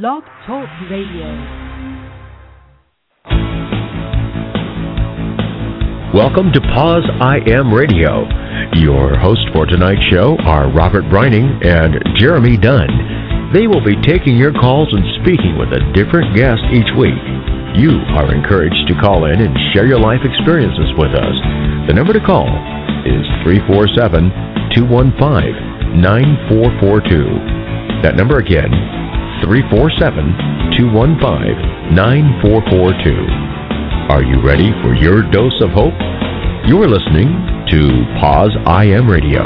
Blog Talk Radio. Welcome to Poz I Am Radio. Your hosts for tonight's show are Robert Breining and Jeremy Dunn. They will be taking your calls and speaking with a different guest each week. You are encouraged to call in and share your life experiences with us. The number to call is 347 215 9442. That number again, 347 215 9442. Are you ready for your dose of hope? You're listening to Poz I Am Radio.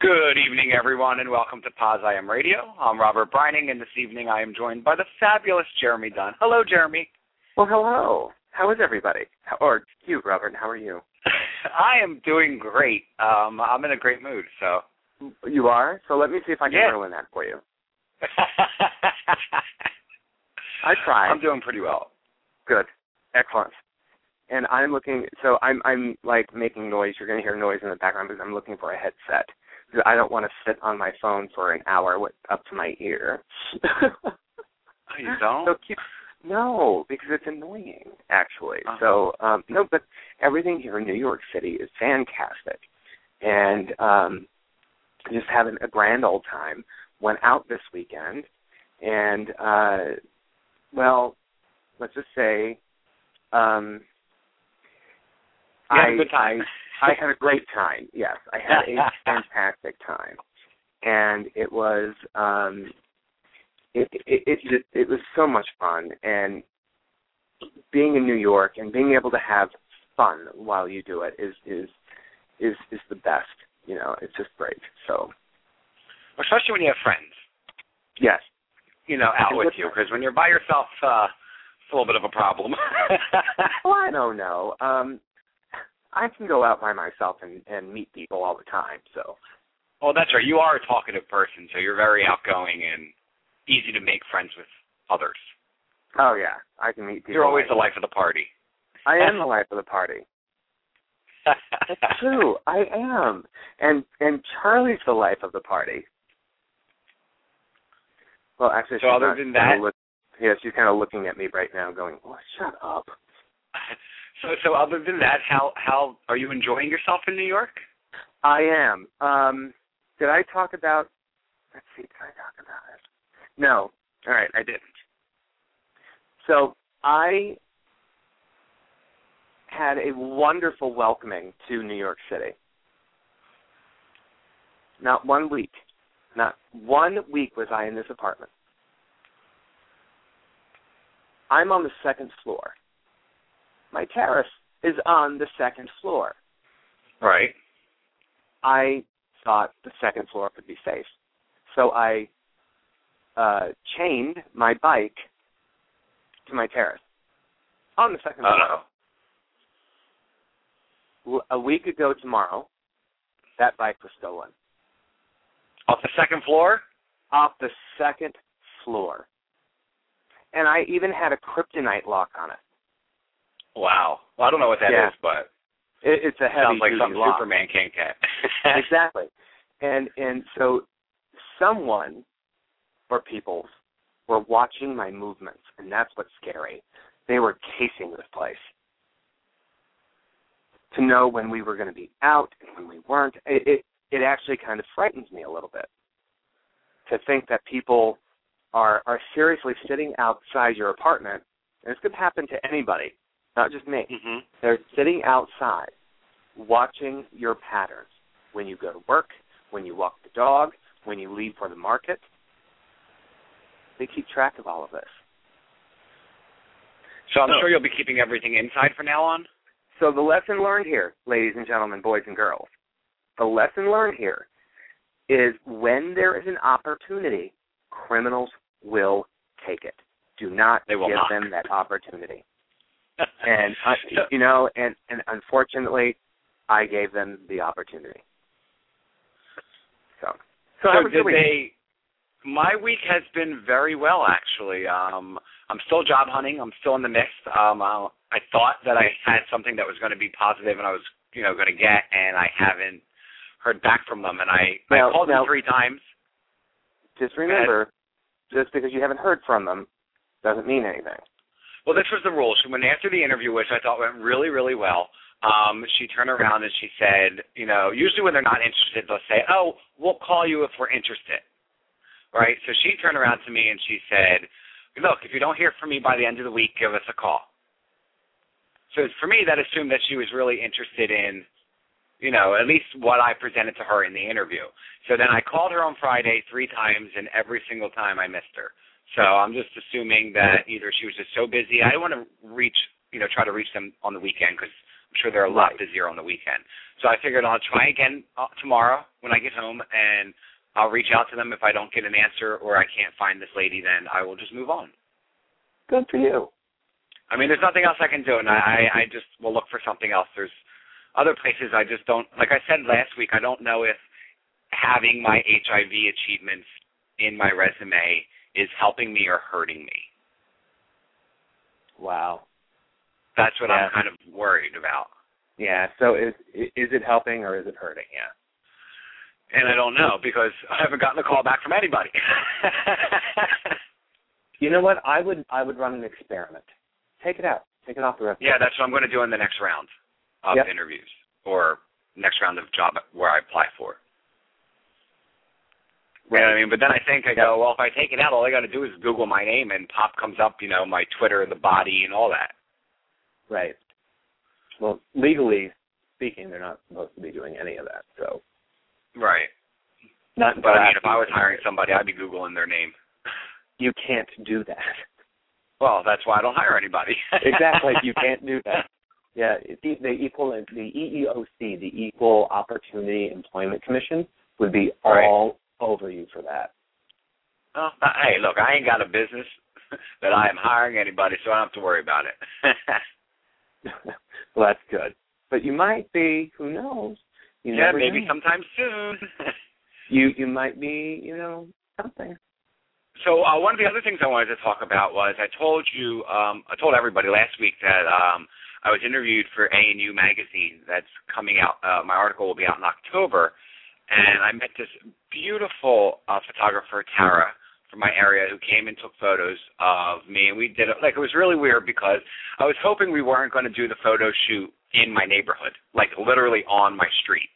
Good evening, everyone, and welcome to Poz I Am Radio. I'm Robert Breining, and this evening I am joined by the fabulous Jeremy Dunn. Hello, Jeremy. Well, hello. How is everybody? How, or you, Robert? How are you? I am doing great. Um, I'm in a great mood, so. You are. So let me see if I can Yeah. ruin that for you. I tried. I'm doing pretty well. Good. Excellent. And I'm looking. So I'm I'm like making noise. You're going to hear noise in the background because I'm looking for a headset. I don't want to sit on my phone for an hour with, up to my ear. Oh, you don't? So keep, no, because it's annoying, actually. Uh-huh. So um no, but everything here in New York City is fantastic, and um just having a grand old time. Went out this weekend, and uh well, let's just say, um, I time. I had a great time. Yes, I had a fantastic time, and it was um, it it it, just, it was so much fun, and being in New York and being able to have fun while you do it is is is is the best. You know, it's just great. So Especially when you have friends, yes, you know, out with you. Because when you're by yourself, uh, it's a little bit of a problem. well, I don't know. Um, I can go out by myself and and meet people all the time. So well, that's right. You are a talkative person, so you're very outgoing and easy to make friends with others. oh yeah, I can meet people. You're always the life of the party. I am the life of the party. That's true. I am, and and Charlie's the life of the party. Well, actually, So she's other than that- look, yeah, she's kind of looking at me right now, going, "Oh, shut up." So, so other than that, how how are you enjoying yourself in New York? I am. Um, did I talk about? Let's see. Did I talk about it? No. All right, I didn't. So I had a wonderful welcoming to New York City. Not one week, not one week was I in this apartment. I'm on the second floor. My terrace is on the second floor. Right. I thought the second floor could be safe. So I uh, chained my bike to my terrace on the second Uh floor. L- A week ago tomorrow, that bike was stolen Off the second floor? off the second floor. And I even had a kryptonite lock on it. Wow. Well, I don't know what that is, Yeah. but it it's a heavy sounds like lock. Superman can't get. exactly. And and so someone or people were watching my movements, and that's what's scary. They were casing this place to know when we were going to be out and when we weren't. It, it it actually kind of frightens me a little bit to think that people are are seriously sitting outside your apartment, and this could happen to anybody, not just me. hmm They're sitting outside watching your patterns when you go to work, when you walk the dog, when you leave for the market. They keep track of all of this. So I'm Oh. sure you'll be keeping everything inside from now on. So the lesson learned here, ladies and gentlemen, boys and girls, the lesson learned here is when there is an opportunity, criminals will take it. Do not They will give not. them that opportunity. And uh, you know, and and unfortunately, I gave them the opportunity. So, so, how so was your did week? they? My week has been very well, actually. Um, I'm still job hunting. I'm still in the mix. Um, I, I thought that I had something that was going to be positive, and I was, you know, going to get, and I haven't heard back from them, and I Now- I called now- them three times. Just remember, just because you haven't heard from them doesn't mean anything. Well, this was the rule. She went after the interview, which I thought went really, really well. Um, she turned around and she said, you know, usually when they're not interested, they'll say, "Oh, we'll call you if we're interested." Right? So she turned around to me and she said, "Look, if you don't hear from me by the end of the week, give us a call." So for me, that assumed that she was really interested in, you know, at least what I presented to her in the interview. So then I called her on Friday three times, and every single time I missed her. So I'm just assuming that either she was just so busy. I want to reach, you know, try to reach them on the weekend because I'm sure they're a lot busier on the weekend. So I figured I'll try again uh, tomorrow when I get home, and I'll reach out to them if I don't get an answer or I can't find this lady. Then I will just move on. Good for you. I mean, there's nothing else I can do, and I, I just will look for something else. There's other places I just don't. Like I said last week, I don't know if having my HIV achievements in my resume is helping me or hurting me. Wow. That's what Yeah. I'm kind of worried about. Yeah. So is is it helping or is it hurting? Yeah. And I don't know because I haven't gotten a call back from anybody. You know what? I would I would run an experiment. Take it out. Take it off the resume. yeah, that's what I'm going to do in the next round of Yep. interviews or next round of job where I apply for. You know what I mean? But then I think I go, well, if I take it out, all I got to do is Google my name and pop comes up, you know, my Twitter, the body, and all that. Right. Well, legally speaking, they're not supposed to be doing any of that. So Right. not. But I mean, if I was hiring somebody, I'd be Googling their name. you can't do that. Well, that's why I don't hire anybody. exactly. You can't do that. Yeah, the, the equal the EEOC, the Equal Opportunity Employment Commission, would be Right. all over you for that. Well, hey, look, I ain't got a business that I am hiring anybody, so I don't have to worry about it. well, that's good. But you might be. Who knows? You yeah, maybe know. sometime soon. You you might be. You know something. so uh, one of the other things I wanted to talk about was I told you, um, I told everybody last week that um, I was interviewed for A and U magazine that's coming out. Uh, my article will be out in October, and I met this beautiful uh, photographer Tara from my area who came and took photos of me, and we did it like it was really weird because I was hoping we weren't going to do the photo shoot in my neighborhood, like literally on my street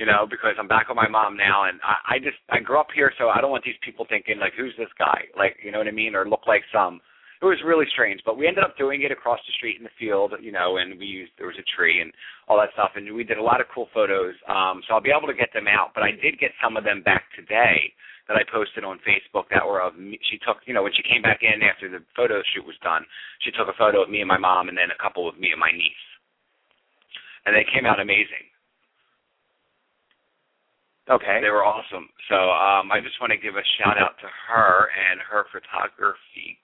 you know, because I'm back with my mom now, and I, I just I grew up here, so I don't want these people thinking like, who's this guy? Like, you know what I mean, or look like some. It was really strange, but we ended up doing it across the street in the field, you know, and we used there was a tree and all that stuff, and we did a lot of cool photos. Um, so I'll be able to get them out, but I did get some of them back today that I posted on Facebook that were of me. She took, you know, when she came back in after the photo shoot was done, she took a photo of me and my mom, and then a couple of me and my niece, and they came out amazing. Okay. They were awesome. So um, I just want to give a shout out to her and her photography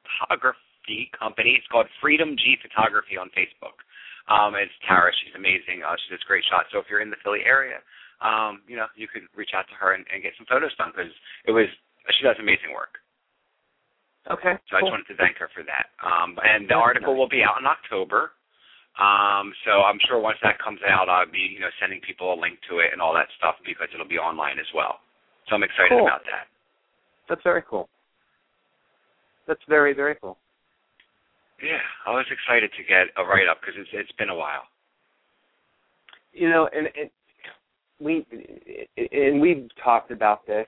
photography company. It's called Freedom G Photography on Facebook. Um, it's Tara. She's amazing. Uh, she does great shots. So if you're in the Philly area, um, you know you could reach out to her and, and get some photos done because it was she does amazing work. Okay. So I just wanted to thank her for that. Um, and the That's article nice. will be out in October. Um, so I'm sure once that comes out, I'll be you know sending people a link to it and all that stuff because it'll be online as well. So I'm excited Cool. about that. That's very cool. That's very very cool. Yeah, I was excited to get a write up because it's it's been a while. You know, and, and we and we've talked about this.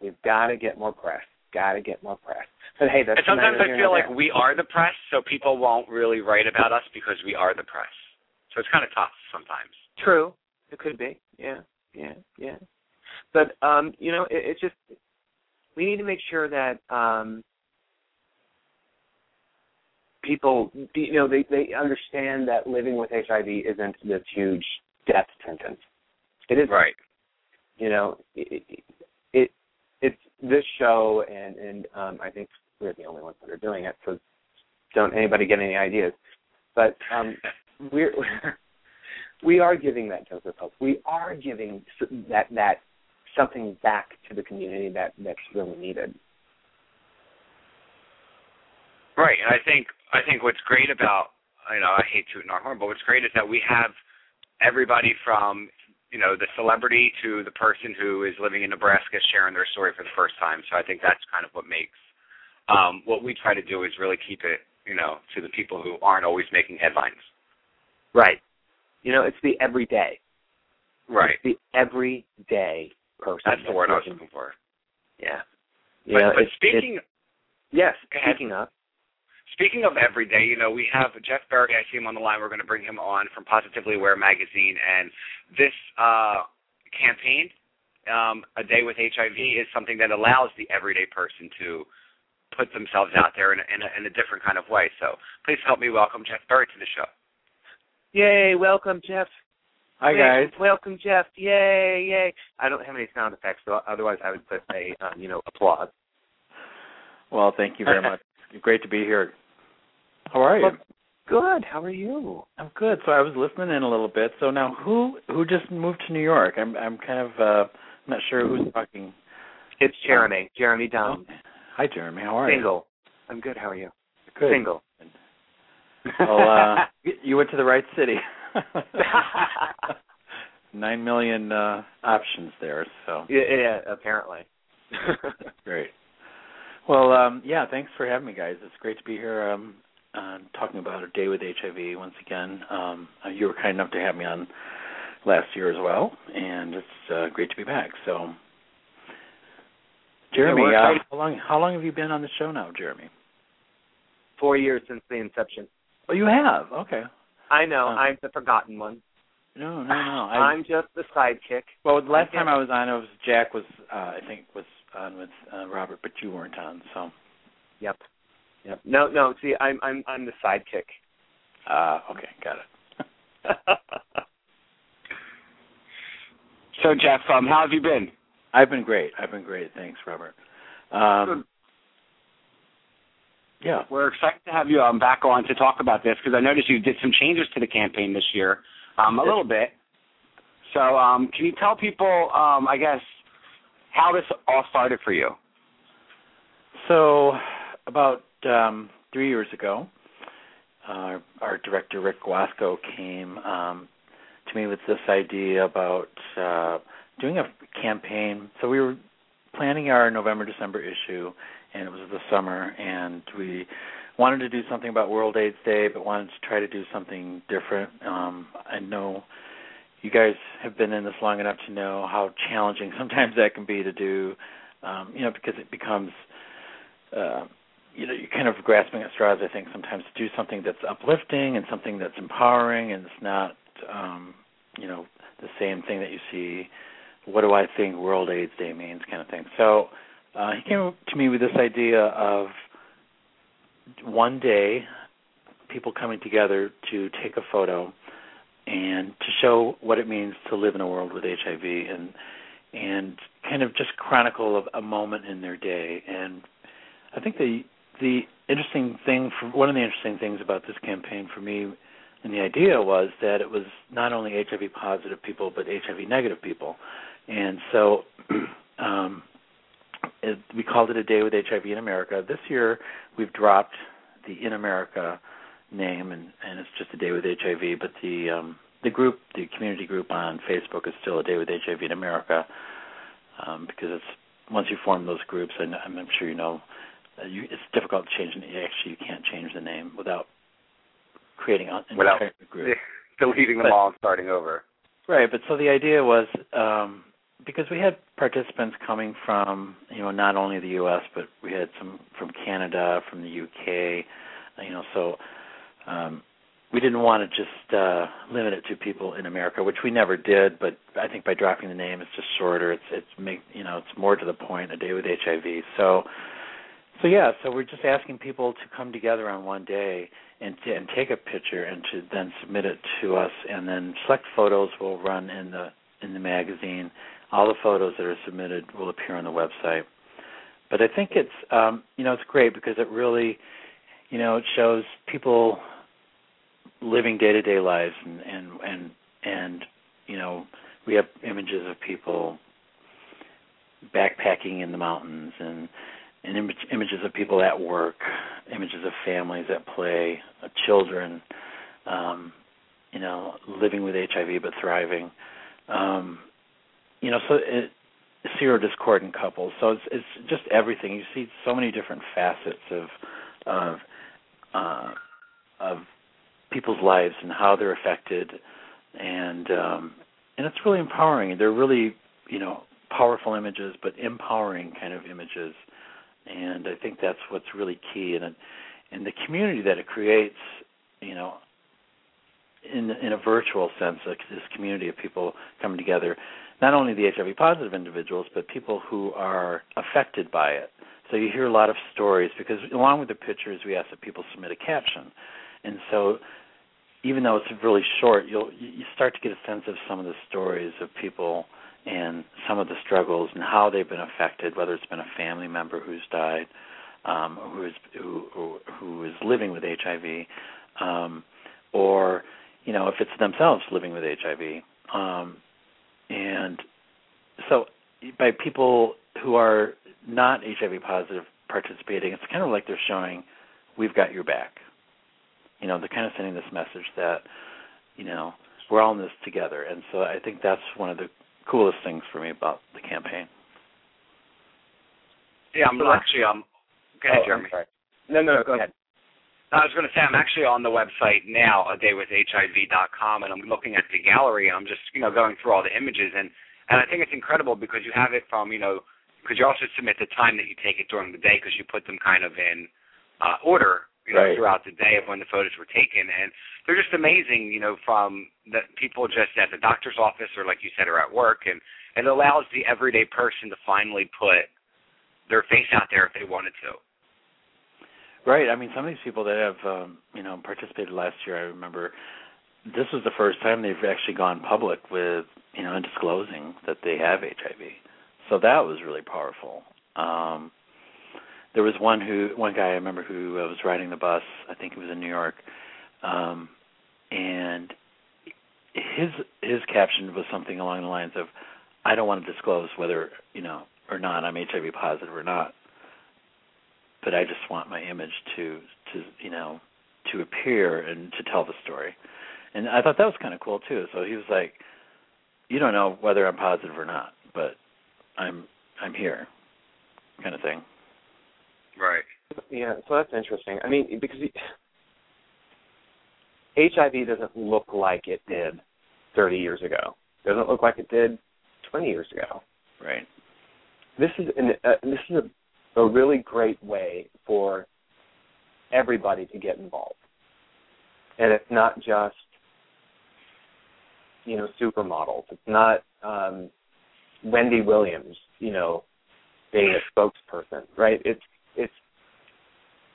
We've got to get more press. Got to get more press. But hey, that's And sometimes I feel like there. we are the press, so people won't really write about us because we are the press. So it's kind of tough sometimes. True. It could be. Yeah. Yeah. Yeah. But um, you know, it, it's just we need to make sure that um people you know they they understand that living with HIV isn't this huge death sentence. It is Right. you know it, it, it it's this show and and um I think we're the only ones that are doing it so don't anybody get any ideas. But um we're we are giving that dose of hope we are giving that that something back to the community that that's really needed. Right, and I think I think what's great about you know I hate tooting our horn, but what's great is that we have everybody from you know the celebrity to the person who is living in Nebraska sharing their story for the first time. So I think that's kind of what makes um, what we try to do is really keep it you know to the people who aren't always making headlines. Right. You know, it's the everyday. Right. It's the everyday person. That's the word I was looking for. Yeah. But, know, but it's- speaking Yes. Go ahead. Speaking of, Speaking of everyday, you know, we have Jeff Berry. I see him on the line. We're going to bring him on from Positively Aware magazine, and this uh, campaign, um, "A Day with HIV," is something that allows the everyday person to put themselves out there in a, in a, in a different kind of way. So, please help me welcome Jeff Berry to the show. yay! Welcome, Jeff. Hi guys. Welcome, Jeff. Yay! Yay! I don't have any sound effects, so otherwise I would put a um, you know applause. Well, thank you very much. Great to be here. How are you? Well, Good. How are you? I'm good. So I was listening in a little bit. So now who who just moved to New York? I'm I'm kind of uh not sure who's talking. It's Jeremy. Jeremy Dunn. Okay. Hi Jeremy, how are you? Single. I'm good. How are you? you? Good. Single. Well, uh you went to the right city. Nine million uh options there, so yeah, yeah, apparently. great. Well, um yeah, thanks for having me guys. It's great to be here um uh, talking about a day with HIV once again. Um uh, you were kind enough to have me on last year as well, and it's uh, great to be back. So Jeremy, we're uh, how long how long have you been on the show now, Jeremy? Four years since the inception. Oh, you have. Okay. I know. Uh, I'm the forgotten one. No, no, no. I, I'm just the sidekick. well, the last time I was on, it was Jack was uh, I think was on with uh, Robert, but you weren't on. So, Yep. Yep. No, no. See, I'm I'm I'm the sidekick. uh, okay, got it. So, Jeff, um, how have you been? I've been great. I've been great. Thanks, Robert. Um, yeah. We're excited to have you um, back on to talk about this because I noticed you did some changes to the campaign this year, um, a little bit. So, um, can you tell people, um, I guess, how this all started for you? So, about um, three years ago, our director Rick Guasco came um, to me with this idea about uh, doing a campaign. So we were planning our November December issue, and it was the summer, and we wanted to do something about World AIDS Day, but wanted to try to do something different. Um, I know you guys have been in this long enough to know how challenging sometimes that can be to do. Um, you know, because it becomes uh, you know, you're kind of grasping at straws, I think, sometimes to do something that's uplifting and something that's empowering and it's not, um, you know, the same thing that you see, what do I think World AIDS Day means kind of thing. So uh, he came to me with this idea of one day people coming together to take a photo and to show what it means to live in a world with HIV and and kind of just chronicle of a moment in their day and I think the the interesting thing for one of the interesting things about this campaign for me and the idea was that it was not only HIV positive people but HIV negative people, and so um, it, we called it a day with HIV in America. This year we've dropped the In America name and and it's just a day with HIV, but the um, the group, the community group on Facebook is still a day with HIV in America um, because it's once you form those groups, and I'm, I'm sure you know uh, you, it's difficult to change. the- Actually, you can't change the name without creating an Without- group. Deleting them But- all and starting over. Right, but so the idea was um, because we had participants coming from you know not only the U.S. but we had some from Canada, from the U.K. You know, so um, we didn't want to just uh, limit it to people in America, which we never did. But I think by dropping the name, it's just shorter. It's it's make you know it's more to the point. A day with HIV. So so yeah, so we're just asking people to come together on one day and to, and take a picture and to then submit it to us, and then select photos will run in the in the magazine. All the photos that are submitted will appear on the website. But I think it's um, you know it's great because it really you know it shows people living day to day lives and and and and you know we have images of people backpacking in the mountains and and Im- images of people at work, images of families at play, of children, um, you know, living with HIV but thriving. um, you know, so it, serodiscordant couples. So it's it's just everything. You see so many different facets of of uh, of people's lives and how they're affected, and um, and it's really empowering. They're really you know powerful images, but empowering kind of images, and I think that's what's really key. And and the community that it creates, you know, in in a virtual sense, like this community of people coming together, not only the HIV positive individuals, but people who are affected by it. So you hear a lot of stories because along with the pictures, we ask that people submit a caption, and so even though it's really short, you'll you start to get a sense of some of the stories of people and some of the struggles and how they've been affected, whether it's been a family member who's died, um, who is who, who who is living with HIV, um, or you know if it's themselves living with HIV, um, and so by people who are not HIV positive participating, it's kind of like they're showing we've got your back. You know, they're kind of sending this message that, you know, we're all in this together. And so I think that's one of the coolest things for me about the campaign. Yeah, I'm actually um go ahead, oh, Jeremy. No, no, go ahead. I was going to say I'm actually on the website now, a day with HIV.com, and I'm looking at the gallery. And I'm just you know going through all the images, and and I think it's incredible because you have it from you know because you also submit the time that you take it during the day because you put them kind of in uh, order you know right. throughout the day of when the photos were taken, and they're just amazing. You know from the people just at the doctor's office or like you said are at work, and it allows the everyday person to finally put their face out there if they wanted to. Right. I mean, some of these people that have, um, you know, participated last year, I remember this was the first time they've actually gone public with, you know, and disclosing that they have HIV. So that was really powerful. Um, there was one who, one guy I remember who uh, was riding the bus. I think it was in New York, um, and his his caption was something along the lines of, "I don't want to disclose whether you know or not I'm HIV positive or not." but I just want my image to to you know to appear and to tell the story. And I thought that was kind of cool too. So he was like, "You don't know whether I'm positive or not, but I'm I'm here," kind of thing. Right. Yeah, so that's interesting. I mean, because HIV doesn't look like it did 30 years ago. It doesn't look like it did 20 years ago. Right. This is an, uh, this is a a really great way for everybody to get involved. And it's not just you know supermodels. It's not um, Wendy Williams, you know, being a spokesperson, right? It's it's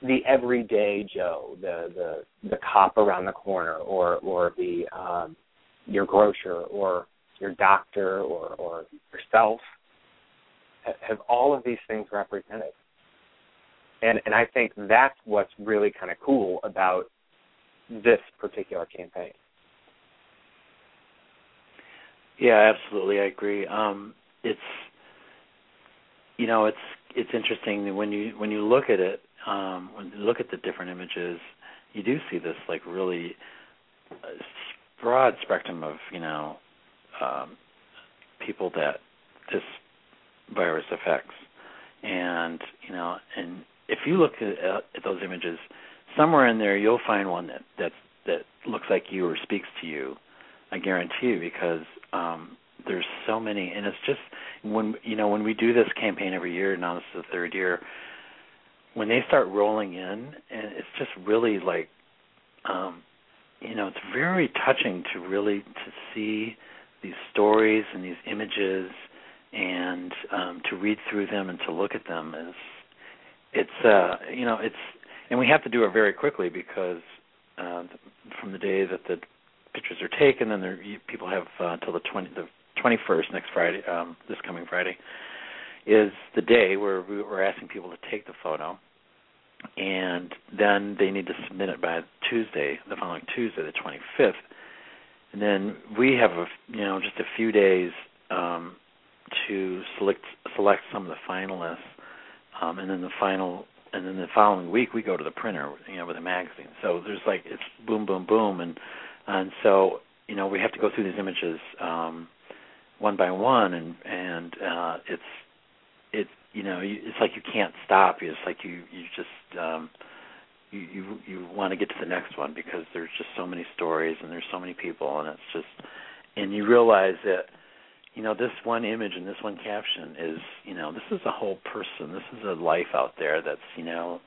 the everyday Joe, the the the cop around the corner, or or the um, your grocer, or your doctor, or or yourself, have all of these things represented. And and I think that's what's really kind of cool about this particular campaign. Yeah, absolutely, I agree. Um, it's you know, it's it's interesting when you when you look at it, um, when you look at the different images, you do see this like really uh, broad spectrum of you know um, people that this virus affects, and you know, and if you look at, uh, at those images, somewhere in there you'll find one that that that looks like you or speaks to you. I guarantee you, because um, there's so many, and it's just when you know when we do this campaign every year. Now this is the third year. When they start rolling in, and it's just really like, um, you know, it's very touching to really to see these stories and these images and um, to read through them and to look at them is it's uh, you know it's and we have to do it very quickly because uh, from the day that the pictures are taken, there, people have uh, until the twenty the twenty first next Friday, um, this coming Friday, is the day where we're asking people to take the photo, and then they need to submit it by Tuesday, the following Tuesday, the twenty fifth, and then we have a you know just a few days um, to select select some of the finalists, um, and then the final, and then the following week we go to the printer, you know, with a magazine. So there's like it's boom, boom, boom, and and so you know we have to go through these images, um, one by one, and and uh, it's it's you know it's like you can't stop. It's like you you just um, you you you want to get to the next one because there's just so many stories and there's so many people, and it's just and you realize that you know this one image and this one caption is you know this is a whole person. This is a life out there that's you know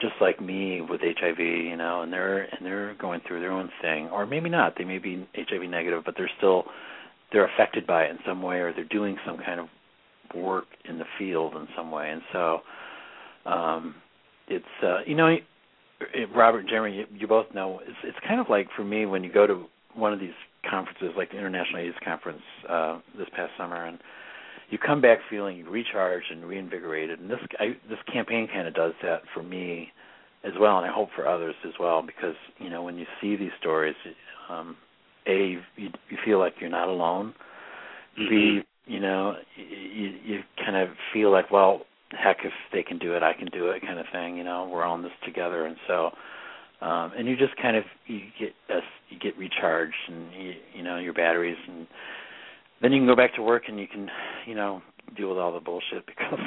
just like me with HIV, you know, and they're and they're going through their own thing, or maybe not. They may be HIV negative, but they're still they're affected by it in some way, or they're doing some kind of work in the field in some way. And so, um, it's uh, you know, Robert and Jeremy, you, you both know it's it's kind of like for me when you go to one of these conferences, like the International AIDS Conference uh, this past summer, and you come back feeling recharged and reinvigorated. And this I, this campaign kind of does that for me as well, and I hope for others as well, because you know when you see these stories, um, a you, you feel like you're not alone. Mm-hmm. B you know you you kind of feel like well heck if they can do it I can do it kind of thing you know we're all in this together and so um and you just kind of you get uh, you get recharged and you you know your batteries and then you can go back to work and you can you know deal with all the bullshit because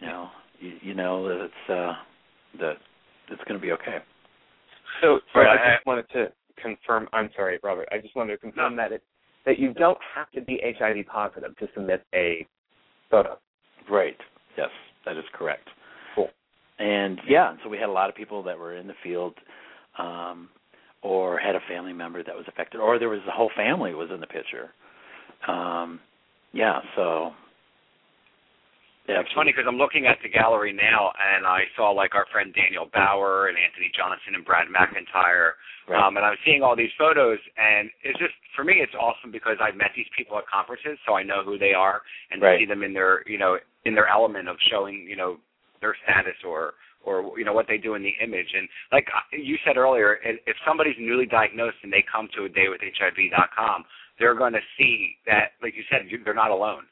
you know you you know that it's uh that it's going to be okay so, so right, I just wanted to confirm I'm sorry Robert I just wanted to confirm no. that it that you don't have to be HIV positive to submit a photo. Right. Yes, that is correct. Cool. And yeah, so we had a lot of people that were in the field, um, or had a family member that was affected, or there was the whole family was in the picture. Um, yeah, so yeah, it's funny because I'm looking at the gallery now, and I saw like our friend Daniel Bauer and Anthony Johnson and Brad McIntyre, right. um, and I'm seeing all these photos, and it's just for me, it's awesome because I've met these people at conferences, so I know who they are, and right. see them in their, you know, in their element of showing, you know, their status or or you know what they do in the image. And like you said earlier, if somebody's newly diagnosed and they come to a day with HIV.com, they're going to see that, like you said, they're not alone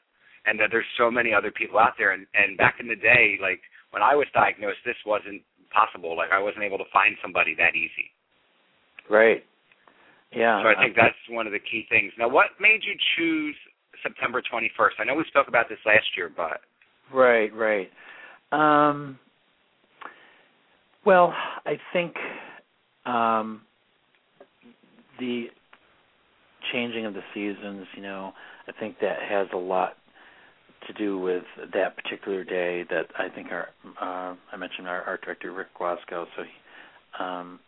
and that there's so many other people out there. And, and back in the day, like when I was diagnosed, this wasn't possible. Like I wasn't able to find somebody that easy. Right. Yeah. So I think that's one of the key things. Now, what made you choose September 21st? I know we spoke about this last year, but right, right. Um, well, I think um, the changing of the seasons. You know, I think that has a lot to do with that particular day that I think our uh, I mentioned our art director Rick Guasco. So he, um,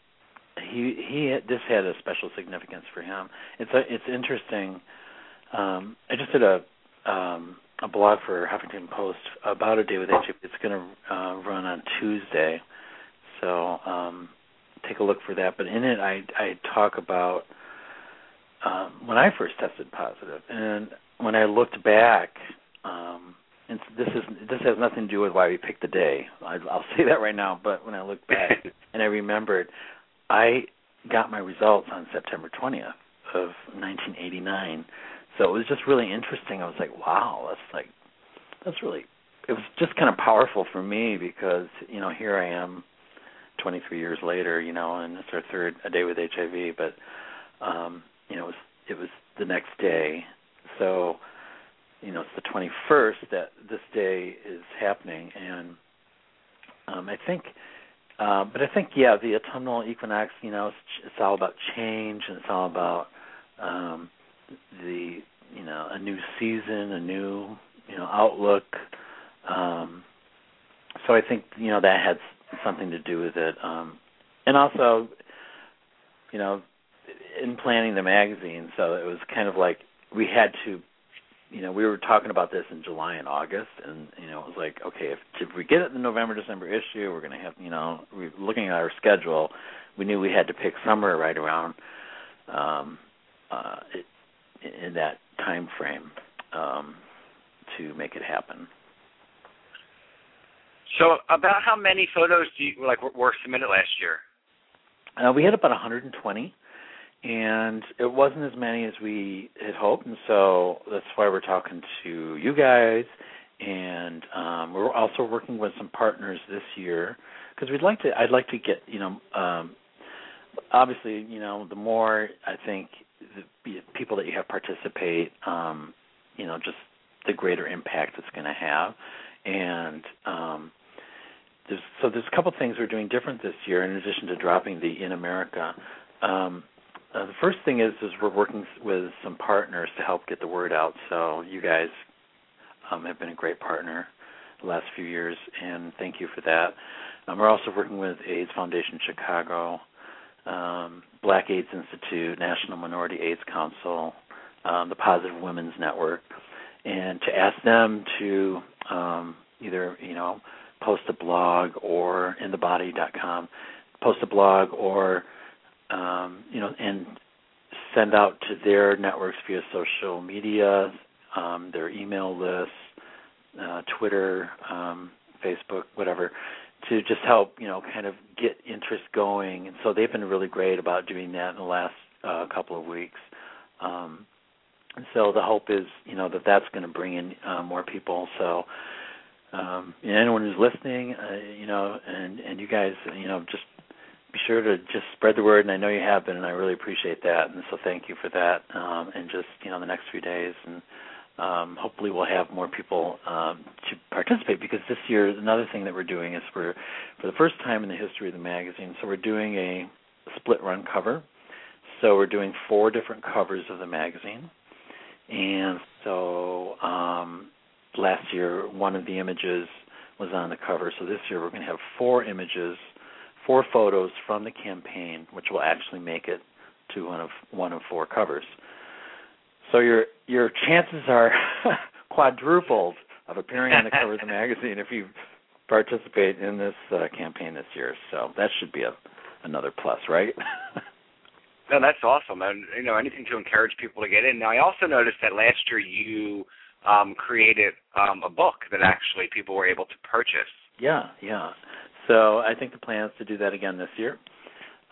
he he this had a special significance for him. It's a, it's interesting. Um, I just did a um, a blog for Huffington Post about a day with HIV. It's going to uh, run on Tuesday, so um, take a look for that. But in it, I I talk about um, when I first tested positive, and when I looked back um, and this is this has nothing to do with why we picked the day. I, I'll say that right now. But when I look back and I remembered, I got my results on September 20th of 1989. So it was just really interesting. I was like, wow, that's like that's really it was just kind of powerful for me because you know here I am 23 years later, you know, and it's our third a day with HIV, but um, you know, it was it was the next day. So you know, it's the 21st that this day is happening, and um, I think, uh, but I think, yeah, the autumnal equinox, you know, it's, it's all about change, and it's all about um, the, you know, a new season, a new, you know, outlook. Um, so I think, you know, that had something to do with it, um, and also, you know, in planning the magazine, so it was kind of like we had to you know, we were talking about this in July and August, and you know, it was like, okay, if if we get it in the November December issue, we're going to have, you know, we're looking at our schedule, we knew we had to pick somewhere right around um, uh, in that time frame um, to make it happen. So, about how many photos do you like were submitted last year? Uh, we had about 120 and it wasn't as many as we had hoped, and so that's why we're talking to you guys. And um, we're also working with some partners this year because we'd like to. I'd like to get you know, um, obviously you know, the more I think the people that you have participate, um, you know just the greater impact it's going to have. And um, there's, so there's a couple things we're doing different this year in addition to dropping the in America. Um, uh, the first thing is is we're working with some partners to help get the word out. So you guys um, have been a great partner the last few years, and thank you for that. Um, we're also working with AIDS Foundation Chicago, um, Black AIDS Institute, National Minority AIDS Council, um, the Positive Women's Network, and to ask them to um, either you know post a blog or inthebody.com, post a blog or um, you know and send out to their networks via social media, um, their email lists, uh, Twitter, um, Facebook, whatever, to just help you know kind of get interest going. And so they've been really great about doing that in the last uh, couple of weeks. Um, and so the hope is you know that that's going to bring in uh, more people. So um, anyone who's listening, uh, you know, and and you guys, you know, just be sure to just spread the word. And I know you have been, and I really appreciate that. And so thank you for that. Um, and just you know the next few days and um, hopefully we'll have more people um, to participate because this year another thing that we're doing is we're for the first time in the history of the magazine so we're doing a split run cover so we're doing four different covers of the magazine and so um, last year one of the images was on the cover so this year we're going to have four images four photos from the campaign which will actually make it to one of one of four covers so your your chances are quadrupled of appearing on the cover of the magazine if you participate in this uh, campaign this year. So that should be a another plus, right? no, that's awesome, and you know anything to encourage people to get in. Now, I also noticed that last year you um, created um, a book that actually people were able to purchase. Yeah, yeah. So I think the plan is to do that again this year.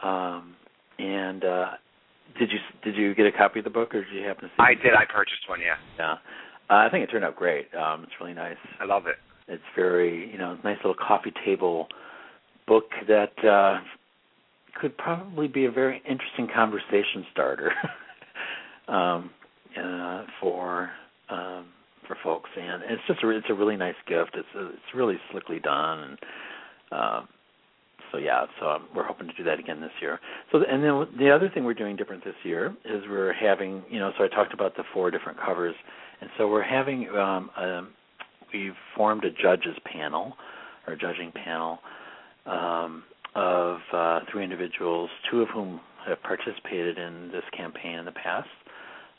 Um, and uh, did you did you get a copy of the book, or did you happen to see? I did. I purchased one. Yeah. Yeah. Uh, I think it turned out great. Um, it's really nice. I love it. It's very, you know, nice little coffee table book that uh, could probably be a very interesting conversation starter um, uh, for um, for folks, and it's just a, it's a really nice gift. It's a, it's really slickly done, and uh, so yeah, so um, we're hoping to do that again this year. So and then the other thing we're doing different this year is we're having you know so I talked about the four different covers, and so we're having um, a, we've formed a judges panel or judging panel um, of uh, three individuals, two of whom have participated in this campaign in the past.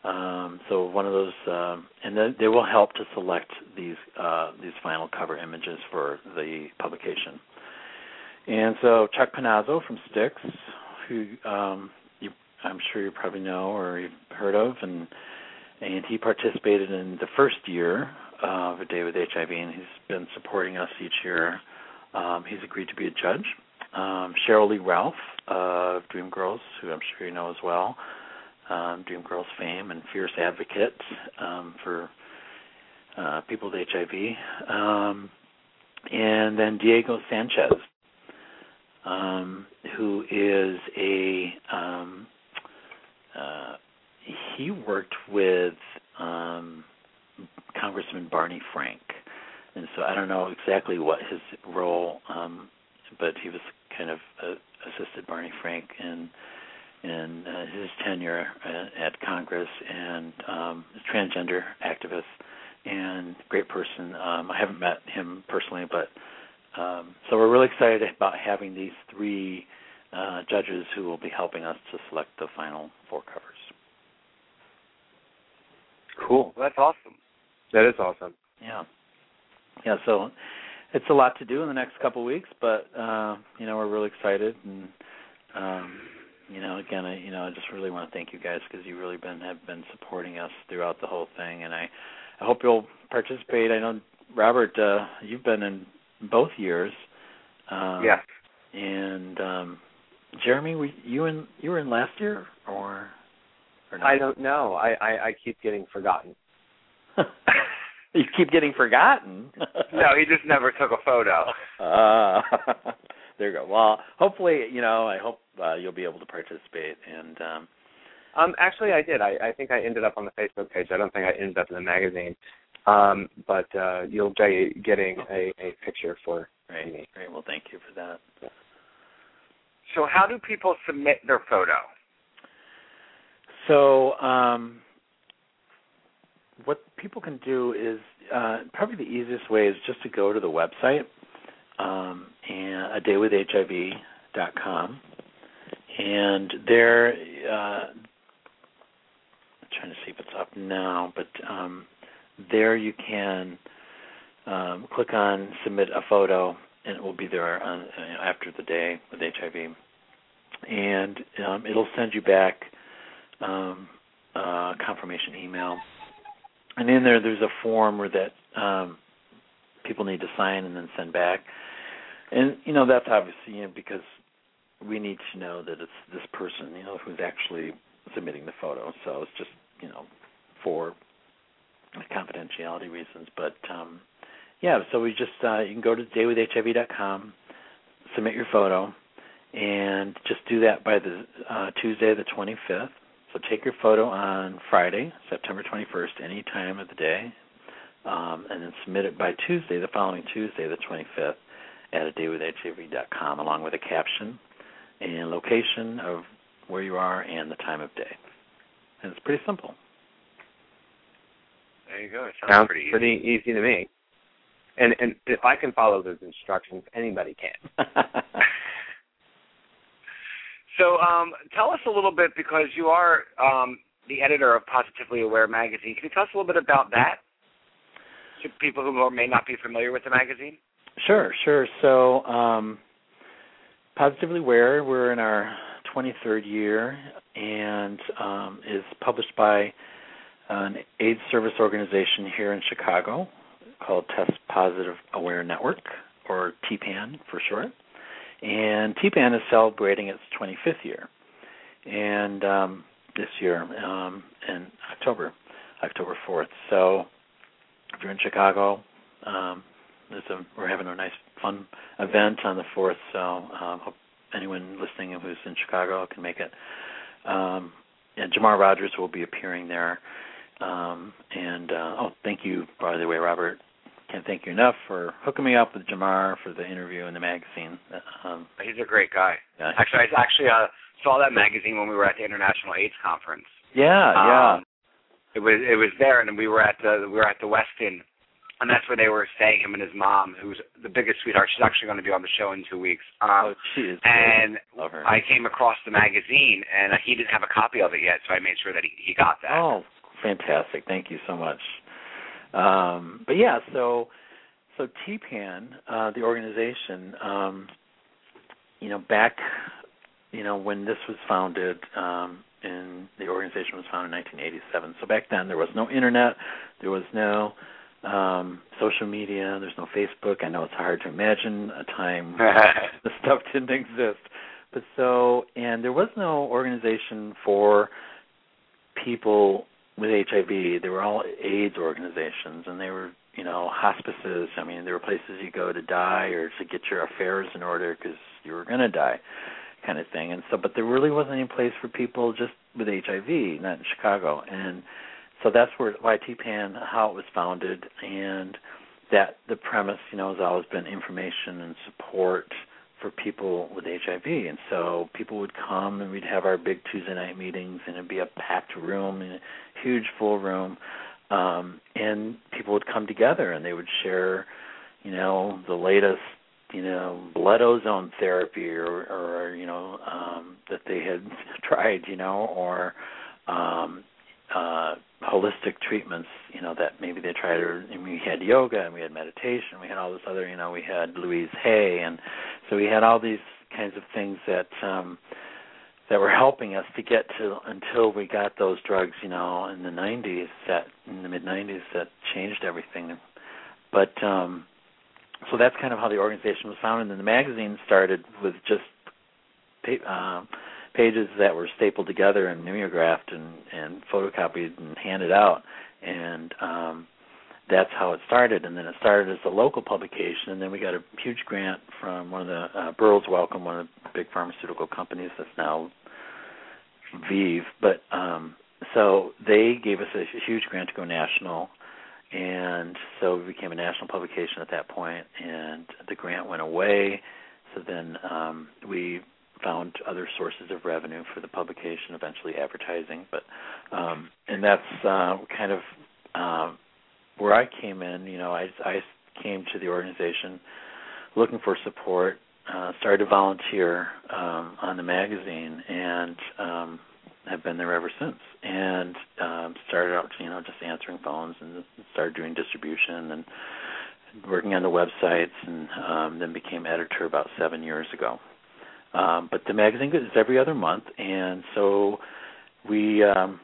Um, so one of those, um, and then they will help to select these uh, these final cover images for the publication. And so Chuck Panazzo from Styx, who um, you, I'm sure you probably know or you've heard of, and and he participated in the first year of A Day with HIV, and he's been supporting us each year. Um, he's agreed to be a judge. Um, Sheryl Lee Ralph of Dreamgirls, who I'm sure you know as well, um, Dreamgirls fame and fierce advocate um, for uh, people with HIV. Um, and then Diego Sanchez, um, who is a um, uh, he worked with um, Congressman Barney Frank, and so I don't know exactly what his role, um, but he was kind of uh, assisted Barney Frank in in uh, his tenure at, at Congress and um, transgender activist and great person. Um, I haven't met him personally, but um, so we're really excited about having these three uh, judges who will be helping us to select the final four covers. Cool. That's awesome. That is awesome. Yeah. Yeah. So it's a lot to do in the next couple of weeks, but uh, you know we're really excited, and um, you know again, I, you know I just really want to thank you guys because you really been have been supporting us throughout the whole thing, and I I hope you'll participate. I know Robert, uh, you've been in both years. Um, yes. And um, Jeremy, were you in you were in last year or or not? I don't know. I I, I keep getting forgotten. you keep getting forgotten. no, he just never took a photo. Uh, there you go. Well, hopefully, you know, I hope uh, you'll be able to participate and um Um, actually, I did. I, I think I ended up on the Facebook page. I don't think I ended up in the magazine. Um, but uh, you'll be getting a, a picture for right. me. Great. Well, thank you for that. So, how do people submit their photo? So, um, what people can do is uh, probably the easiest way is just to go to the website um, and a day with HIV.com, and there. Uh, I'm trying to see if it's up now, but um, there you can um, click on submit a photo, and it will be there on, after the day with HIV, and um, it'll send you back um, uh, confirmation email and in there there's a form where that um, people need to sign and then send back. And you know that's obviously you know, because we need to know that it's this person, you know, who's actually submitting the photo. So it's just you know for confidentiality reasons. But um, yeah, so we just uh, you can go to daywithhiv.com, submit your photo, and just do that by the uh, Tuesday the 25th. So take your photo on Friday, September 21st, any time of the day, um, and then submit it by Tuesday, the following Tuesday, the 25th, at a daywithhiv.com, along with a caption and location of where you are and the time of day. And it's pretty simple. There you go. It sounds, Sounds pretty easy. pretty easy to me. And and if I can follow those instructions, anybody can. So, um, tell us a little bit because you are um, the editor of Positively Aware magazine. Can you tell us a little bit about that to people who may not be familiar with the magazine? Sure, sure. So, um, Positively Aware, we're in our 23rd year and um, is published by an AIDS service organization here in Chicago called Test Positive Aware Network, or TPAN for short and TPAN is celebrating its 25th year, and um, this year um, in October, October 4th. So if you're in Chicago, um, a, we're having a nice fun event on the 4th. So um, hope anyone listening who's in Chicago can make it. Um, and Jamar Rogers will be appearing there. Um, and uh, oh, thank you, by the way, Robert can't thank you enough for hooking me up with Jamar for the interview in the magazine. Um, He's a great guy. Yeah. Actually, I actually uh, saw that magazine when we were at the International AIDS Conference. yeah, yeah. Um, it was it was there, and we were at the we were at the Westin, and that's where they were staying. Him and his mom, who's the biggest sweetheart. She's actually going to be on the show in two weeks. oh, Um, she is. and. I came across the magazine, and he didn't have a copy of it yet, so I made sure that he, he got that. Oh, fantastic! Thank you so much. Um, but yeah, so so TPAN, uh, the organization, um, you know, back, you know, when this was founded, um, and the organization was founded in 1987. So back then there was no internet, there was no um, social media, there's no Facebook. I know it's hard to imagine a time the stuff didn't exist. But so, and there was no organization for people with HIV. They were all AIDS organizations, and they were, you know, hospices. I mean, there were places you go to die or to get your affairs in order because you were going to die, kind of thing. And so, but there really wasn't any place for people just with HIV, not in Chicago. And so that's where why TPAN, how it was founded, and that the premise, you know, has always been information and support for people with HIV. And so people would come and we'd have our big Tuesday night meetings and it'd be a packed room and huge full room. Um, and people would come together and they would share, you know, the latest, you know, blood ozone therapy or, or you know, um, that they had tried, you know, or um, uh, holistic treatments, you know, that maybe they tried. Or, and we had yoga and we had meditation. We had all this other, you know, we had Louise Hay, and so we had all these kinds of things that um, that were helping us to get to until we got those drugs, you know, in the 90s, that in the mid 90s, that changed everything. But um, so that's kind of how the organization was founded. And the magazine started with just. Um, pages that were stapled together and mimeographed and, and photocopied and handed out. And um, that's how it started. And then it started as a local publication, and then we got a huge grant from one of the uh, Burroughs Wellcome, one of the big pharmaceutical companies that's now ViiV, but um, so they gave us a huge grant to go national, and so we became a national publication at that point. And the grant went away, so then um, we found other sources of revenue for the publication, eventually advertising. But um, and that's uh, kind of uh, where I came in. You know, I I came to the organization looking for support. Uh, started to volunteer um, on the magazine and um, have been there ever since. And um, started out, you know, just answering phones and started doing distribution and working on the websites, and um, then became editor about seven years ago. Um, but the magazine is every other month, and so we um,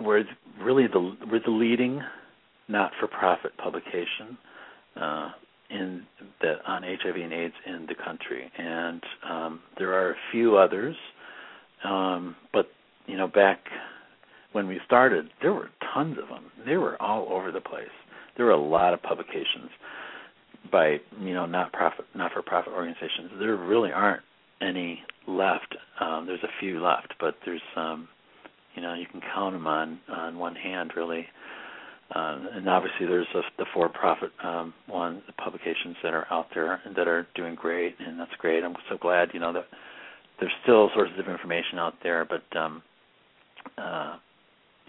we're really the we're the leading not-for-profit publication uh, in the on HIV and AIDS in the country, and um, there are a few others, um, but you know back when we started, there were tons of them. They were all over the place. There were a lot of publications by you know not profit not for profit organizations. There really aren't any left. Um, there's a few left, but there's um, you know you can count them on on one hand really. Uh, and obviously, there's a, the for-profit um, one, the publications that are out there and that are doing great, and that's great. I'm so glad, you know, that there's still sources of information out there. But um, uh,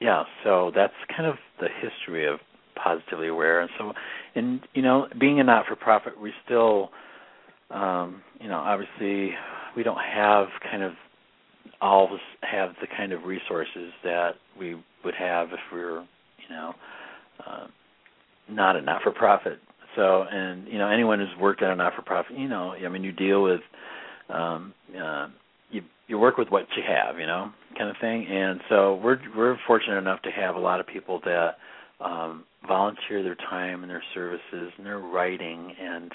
yeah, so that's kind of the history of positively aware. And so, and you know, being a not-for-profit, we still, um, you know, obviously we don't have kind of always have the kind of resources that we would have if we were, you know, uh, not a not-for-profit. So, and you know, anyone who's worked at a not-for-profit, you know, I mean, you deal with, um, uh, you you work with what you have, you know, kind of thing. And so we're we're fortunate enough to have a lot of people that um, volunteer their time and their services and their writing and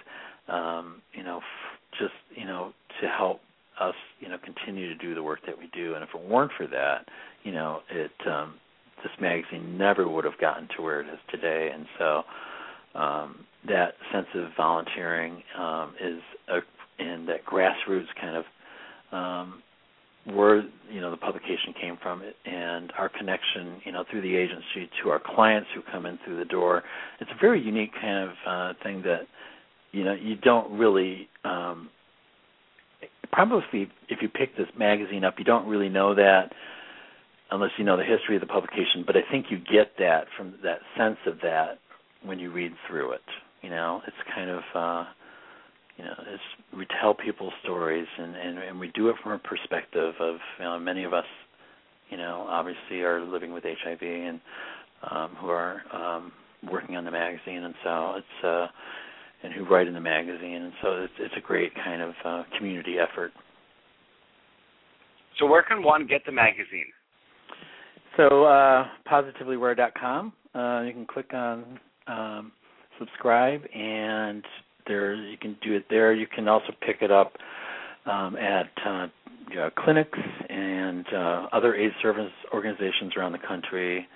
um, you know, f- just you know, to help us, you know, continue to do the work that we do. And if it weren't for that, you know, it um, this magazine never would have gotten to where it is today. And so um, that sense of volunteering um, is a and that grassroots kind of um, where you know the publication came from and our connection you know through the agency to our clients who come in through the door it's a very unique kind of uh, thing that you know you don't really um, probably if you pick this magazine up, you don't really know that unless you know the history of the publication. But I think you get that from that sense of that when you read through it. You know, it's kind of uh, you know, it's we tell people stories and, and and we do it from a perspective of you know many of us, you know, obviously are living with HIV and um, who are um, working on the magazine, and so it's. uh and who write in the magazine, and so it's it's a great kind of uh, community effort. So where can one get the magazine? So uh, positivelyaware.com. Uh, you can click on um, subscribe, and there you can do it there. You can also pick it up um, at uh, you know, clinics and uh, other aid service organizations around the country.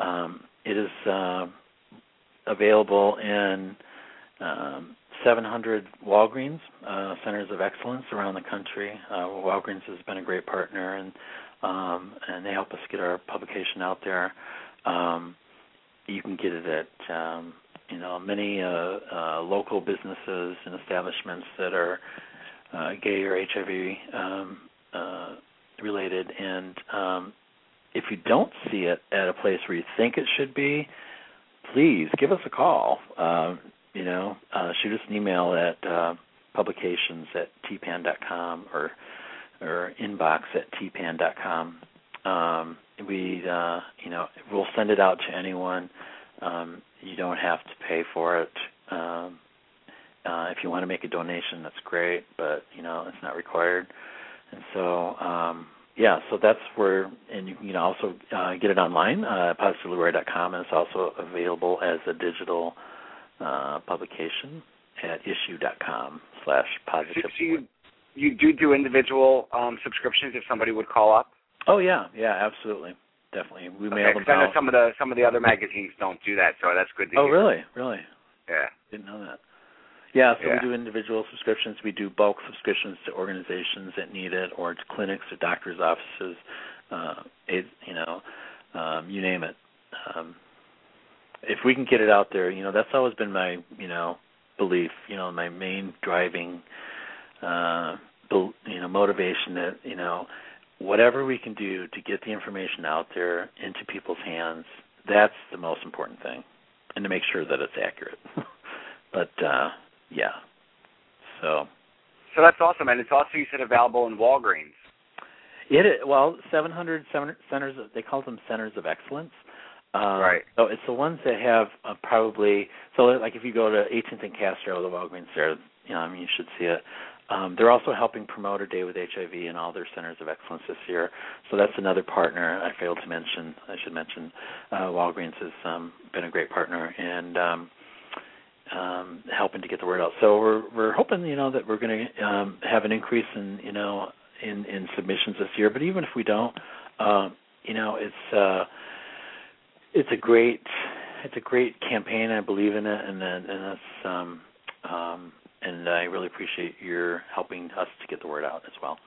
Um, it is uh, available in um, 700 Walgreens uh, centers of excellence around the country. Uh, Walgreens has been a great partner, and um, and they help us get our publication out there. Um, you can get it at um, you know many uh, uh, local businesses and establishments that are uh, gay or HIV um, uh, related, and um, if you don't see it at a place where you think it should be, please give us a call. Um, you know, uh, shoot us an email at uh, publications at tpan.com or or inbox at tpan.com. Um, we, uh, you know, we'll send it out to anyone. Um, you don't have to pay for it. Um, uh, if you want to make a donation, that's great, but you know, it's not required. And so, um, yeah, so that's where, and you can also uh, get it online, uh, positivelyaware.com, and it's also available as a digital uh, publication at issuu.com slash positive. So, so you you do do individual um, subscriptions if somebody would call up. Oh yeah, yeah, absolutely, definitely. We okay, mail them I know out. some of the some of the other magazines don't do that, so that's good to oh hear. really, really? Yeah. Didn't know that. Yeah, so Yeah. we do individual subscriptions. We do bulk subscriptions to organizations that need it, or to clinics or doctors' offices. uh, it, you know, um, you name it. Um, if we can get it out there, you know, that's always been my, you know, belief. You know, my main driving, uh, you know, motivation that you know, whatever we can do to get the information out there into people's hands, that's the most important thing, and to make sure that it's accurate. but uh, yeah, so. So that's awesome, and it's also you said available in Walgreens. It is, well, 700 centers. They call them centers of excellence. Um, right. So it's the ones that have uh, probably so like if you go to 18th and Castro, the Walgreens there, you know, I mean, you should see it. Um, they're also helping promote a day with HIV in all their centers of excellence this year. So that's another partner I failed to mention. I should mention uh, Walgreens has um, been a great partner and um, um, helping to get the word out. So we're we're hoping you know that we're going to um, have an increase in you know in in submissions this year. But even if we don't, uh, you know it's uh, it's a great it's a great campaign. I believe in it, and and that's um, um, and I really appreciate your helping us to get the word out as well.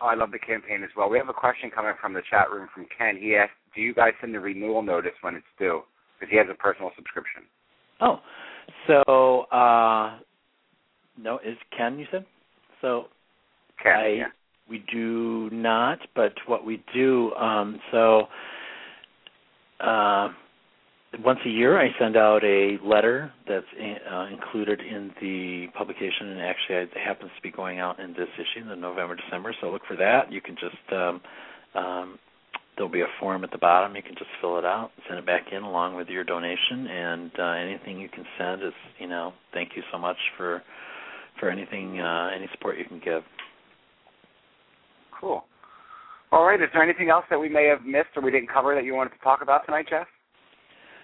Oh, I love the campaign as well. We have a question coming from the chat room from Ken. He asked, "Do you guys send the renewal notice when it's due?" Because he has a personal subscription. Oh, so uh, no, is Ken you said? So Ken, I, yeah. we do not, but what we do, um, so uh, once a year I send out a letter that's uh, included in the publication, and actually it happens to be going out in this issue, the November December. So look for that. You can just um, um, there'll be a form at the bottom. You can just fill it out, send it back in along with your donation, and uh, anything you can send is you know thank you so much for for anything uh, any support you can give. Cool. All right. Is there anything else that we may have missed or we didn't cover that you wanted to talk about tonight, Jeff?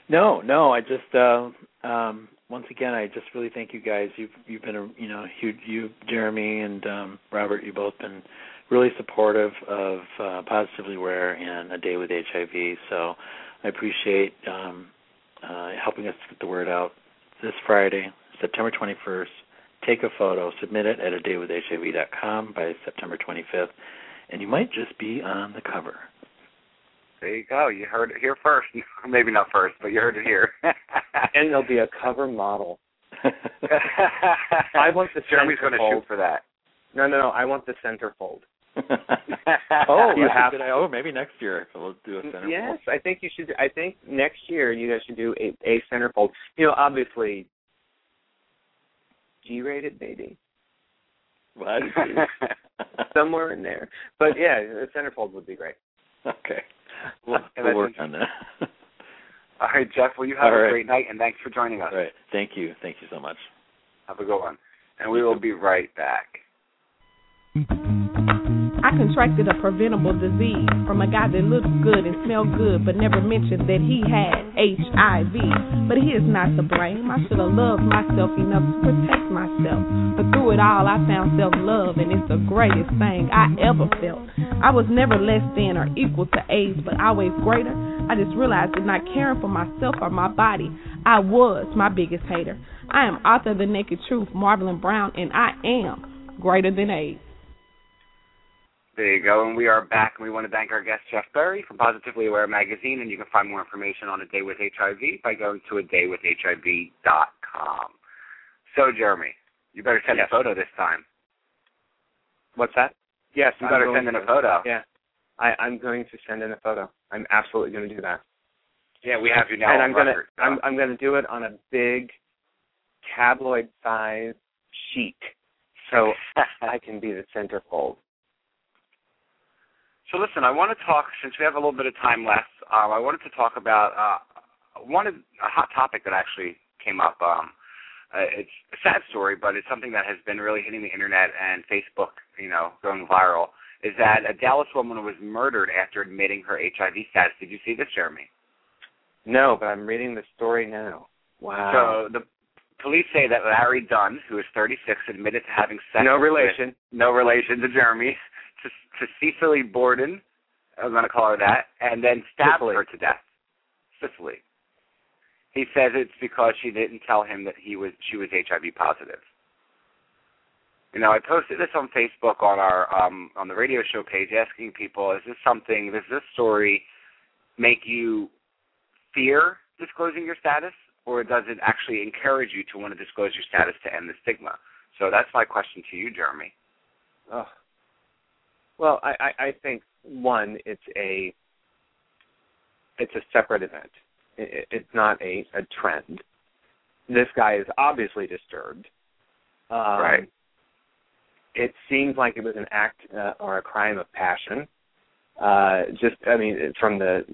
No, no. I just uh, um, once again, I just really thank you guys. You've you've been a you know you, you Jeremy and um, Robert. You've both been really supportive of uh, Positively Aware and A Day with HIV. So I appreciate um, uh, helping us get the word out. This Friday, September 21st, take a photo, submit it at a day with daywithhiv.com by September 25th, and you might just be on the cover. There you go. You heard it here first. Maybe not first, but you heard it here. and there'll be a cover model. I want the Jeremy's going to shoot for that. No, no, no. I want the centerfold. oh, you have to. Oh, maybe next year we'll do a centerfold. Yes, I think you should. I think next year you guys should do a, a centerfold. You know, obviously, G-rated, maybe. What? Somewhere in there, but yeah, the centerfold would be great. Okay. We'll, we'll work on that. All right, Jeff. Well, you have All a right. great night, and thanks for joining us. All right. Thank you. Thank you so much. Have a good one. And we will be right back. I contracted a preventable disease from a guy that looked good and smelled good but never mentioned that he had HIV. But he is not to blame. I should have loved myself enough to protect myself. But through it all, I found self love, and it's the greatest thing I ever felt. I was never less than or equal to AIDS, but always greater. I just realized that not caring for myself or my body, I was my biggest hater. I am author of The Naked Truth, Marvelyn Brown, and I am greater than AIDS. There you go. And we are back, and we want to thank our guest, Jeff Berry, from Positively Aware Magazine. And you can find more information on A Day with HIV by going to a daywithhiv.com. So, Jeremy, you better send yes. a photo this time. What's that? Yes, you I'm better send in a photo. Yeah, I, I'm going to send in a photo. I'm absolutely going to do that. Yeah, we have you now. And I'm going to I'm, I'm going to do it on a big tabloid size sheet, so I can be the centerfold. So listen, I want to talk since we have a little bit of time left. Um, I wanted to talk about uh, one a hot topic that actually came up. Um, uh, it's a sad story, but it's something that has been really hitting the internet and Facebook, you know, going viral. Is that a Dallas woman was murdered after admitting her HIV status? Did you see this, Jeremy? No, but I'm reading the story now. Wow. So the police say that Larry Dunn, who is 36, admitted to having sex. No relation. With, no relation to Jeremy to, to Cecily Borden, I'm going to call her that, and then stab her to death. Cicely. He says it's because she didn't tell him that he was she was HIV positive. You know, I posted this on Facebook on our um on the radio show page asking people, is this something does this story make you fear disclosing your status or does it actually encourage you to want to disclose your status to end the stigma? So that's my question to you, Jeremy. Oh. Well, I, I, I think one, it's a it's a separate event. It, it's not a, a trend. This guy is obviously disturbed. Um, right. It seems like it was an act uh, or a crime of passion. Uh, just, I mean, from the,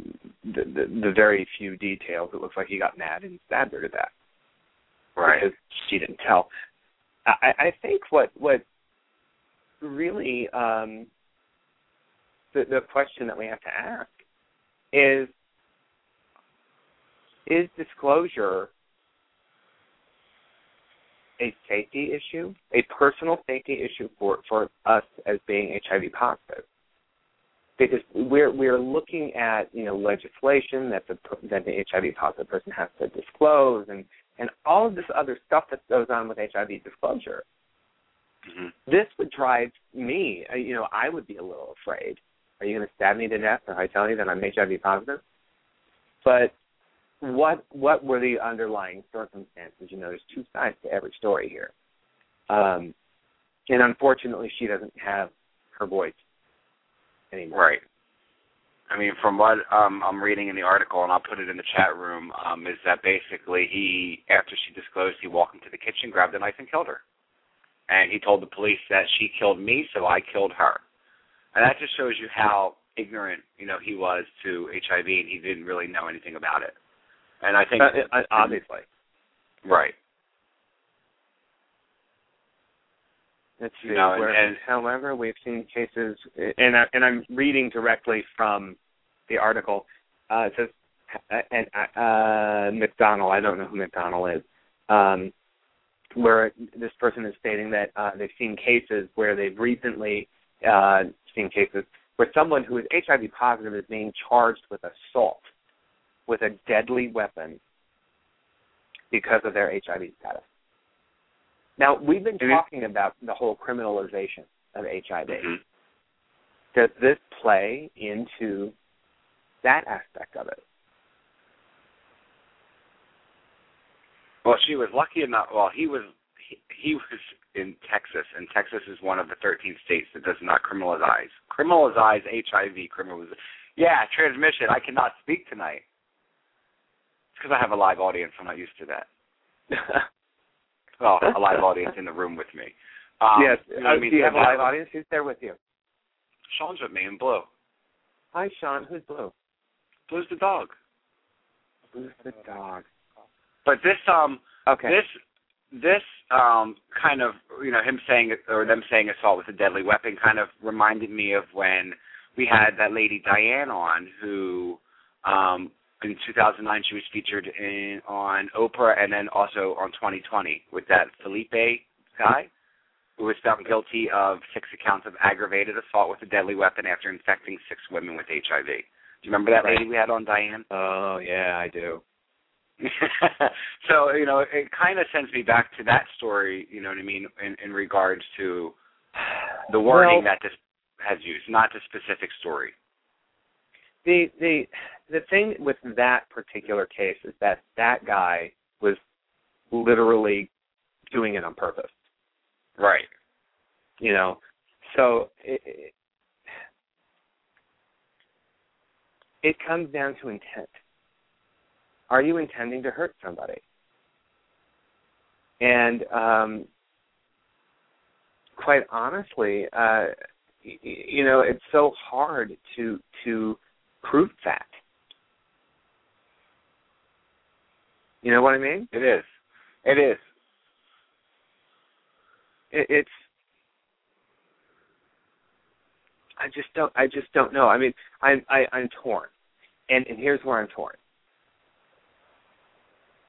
the the very few details, it looks like he got mad and stabbed her to death. Right. Because she didn't tell. I, I think what what really um, the the question that we have to ask is is disclosure a safety issue, a personal safety issue for for us as being HIV positive? Because we're we're looking at you know legislation that the that the HIV positive person has to disclose and and all of this other stuff that goes on with HIV disclosure. Mm-hmm. This would drive me. You know, I would be a little afraid. Are you going to stab me to death if I tell you that I'm HIV positive? But what what were the underlying circumstances? You know, there's two sides to every story here, um, and unfortunately, she doesn't have her voice anymore. Right. I mean, from what um, I'm reading in the article, and I'll put it in the chat room, um, is that basically he, after she disclosed, he walked into the kitchen, grabbed a knife, and killed her. And he told the police that she killed me, so I killed her. And that just shows you how ignorant, you know, he was to HIV, and he didn't really know anything about it. And I think, Uh, uh, obviously. right. Let's see. You know, and- where- and- however, we've seen cases, and I, and I'm reading directly from the article. Uh, it says, uh, and uh, McDonald. I don't know who McDonald is. Um, where this person is stating that uh, they've seen cases where they've recently uh, seen cases where someone who is HIV positive is being charged with assault with a deadly weapon because of their HIV status. Now, we've been Mhm. talking about the whole criminalization of HIV. Mhm. Does this play into that aspect of it? Well, she was lucky enough. Well, he was he, he was in Texas, and Texas is one of the 13 states that does not criminalize criminalize HIV. Criminalize. Yeah, transmission. I cannot speak tonight. It's because I have a live audience. I'm not used to that. Well, a live audience in the room with me. Um, yes. You know I Uh, mean? do you have a live audience? Who's there with you? Sean's with me in blue. Hi, Sean. Who's Blue? Blue's the dog. Who's the dog? But this um Okay. this this um kind of you know him saying or them saying assault with a deadly weapon kind of reminded me of when we had that lady Diane on who um in 2009 she was featured in on Oprah and then also on 2020 with that Felipe guy who was found guilty of six accounts of aggravated assault with a deadly weapon after infecting six women with HIV. Do you remember that lady we had on Diane? oh yeah, I do. so you know, it kind of sends me back to that story. You know what I mean, in, in regards to the wording Well- that this has used, not the specific story. the the the thing with that particular case is that that guy was literally doing it on purpose. Right. You know, so it, it, it comes down to intent. Are you intending to hurt somebody? And um, quite honestly, uh, y- you know, it's so hard to to prove that. You know what I mean? It is. It is. It, it's. I just don't. I just don't know. I mean, I'm I, I'm torn, and and here's where I'm torn.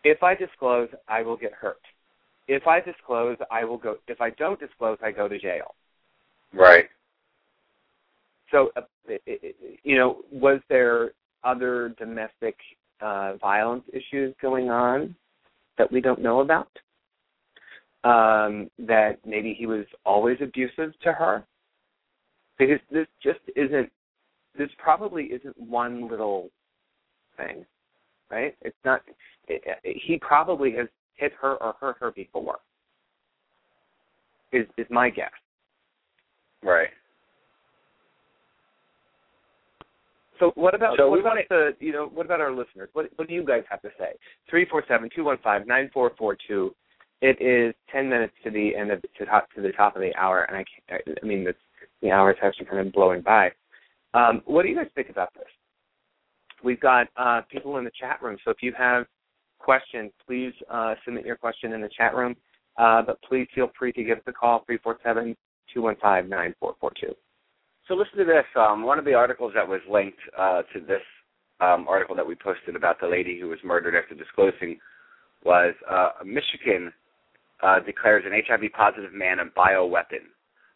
If I disclose, I will get hurt. If I disclose, I will go. If I don't disclose, I go to jail. Right. So, uh, it, it, you know, was there other domestic uh, violence issues going on that we don't know about? um, that maybe he was always abusive to her. Because this just isn't. This probably isn't one little thing, right? It's not. It, he probably has hit her or hurt her before. Is is my guess. Right. So what about So what about the you know what about our listeners? What what do you guys have to say? Three four seven two one five nine four four two. It is ten minutes to the end of to, top, to the top of the hour, and I can't, I, I mean the the hour is actually kind of blowing by. Um, what do you guys think about this? We've got uh, people in the chat room, so if you have questions, please uh, submit your question in the chat room. Uh, but please feel free to give us a call 347 215 9442. So listen to this. Um, one of the articles that was linked uh, to this um, article that we posted about the lady who was murdered after disclosing was uh, Michigan uh, declares an HIV positive man a bioweapon.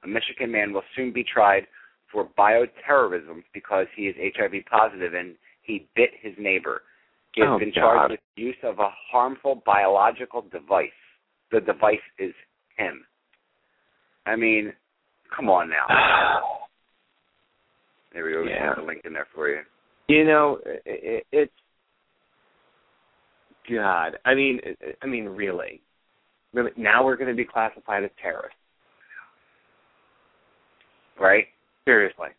A Michigan man will soon be tried for bioterrorism because he is HIV positive and he bit his neighbor. He has Oh, been God. charged with use of a harmful biological device. The device is him. I mean, come on now. There we go. We Yeah. put the link in there for you. You know, it, it's God. I mean, I mean, really, really. Now we're going to be classified as terrorists. Right? Seriously,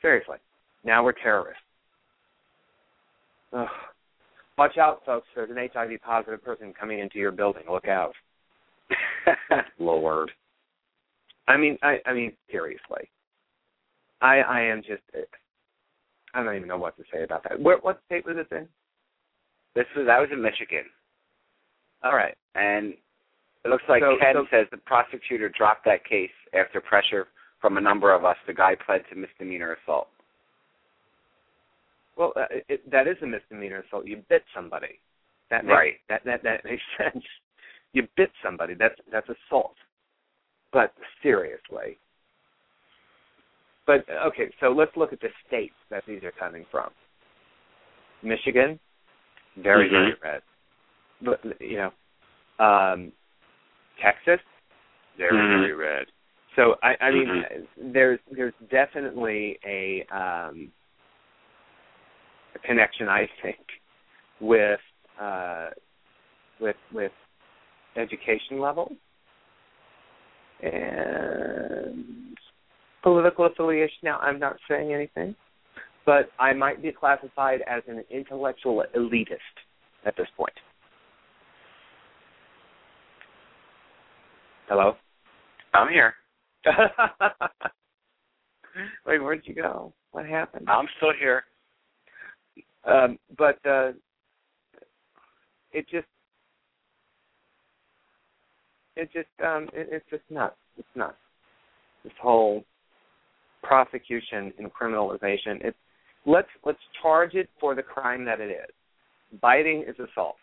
seriously. Now we're terrorists. Ugh. Watch out, folks. There's an HIV positive person coming into your building. Look out. Lord. I mean, I, I mean, seriously. I, I am just. Eh, I don't even know what to say about that. Where, what state was this in? this was that was in Michigan, All right. and it looks like So- Ken so- says the prosecutor dropped that case after pressure from a number of us. The guy pled to misdemeanor assault. Well, uh, it, that is a misdemeanor assault. You bit somebody. That makes, Right. That that that makes sense. You bit somebody. That's that's assault. But seriously. But okay, so let's look at the states that these are coming from. Michigan, very Mhm. very red. But you know, um, Texas, very Mhm. very red. So I, I mean, Mm-hmm. there's there's definitely a um, a connection, I think, with uh, with with education level and political affiliation. Now, I'm not saying anything, but I might be classified as an intellectual elitist at this point. Hello. I'm here. Wait, where'd you go? What happened? I'm still here. Um, but uh, it just it just um it, it's just nuts. It's nuts. This whole prosecution and criminalization. It's let's let's charge it for the crime that it is. Biting is assault.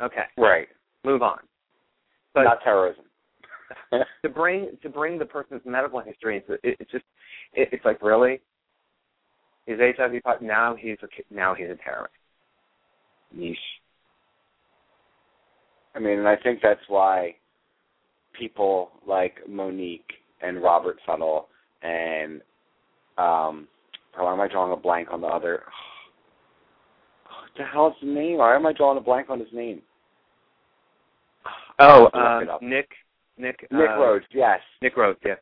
Okay, Right. move on. But Not terrorism. to bring to bring the person's medical history into it, it's just it, it's like really he's HIV positive now he's a now he's a terrorist. Yeesh. I mean, and I think that's why people like Monique and Robert Funnell and um why am I drawing a blank on the other what the hell is his name? Why am I drawing a blank on his name? Oh, um. Nick Nick Nick uh, Rhoads, yes. Nick Rhoads, yeah.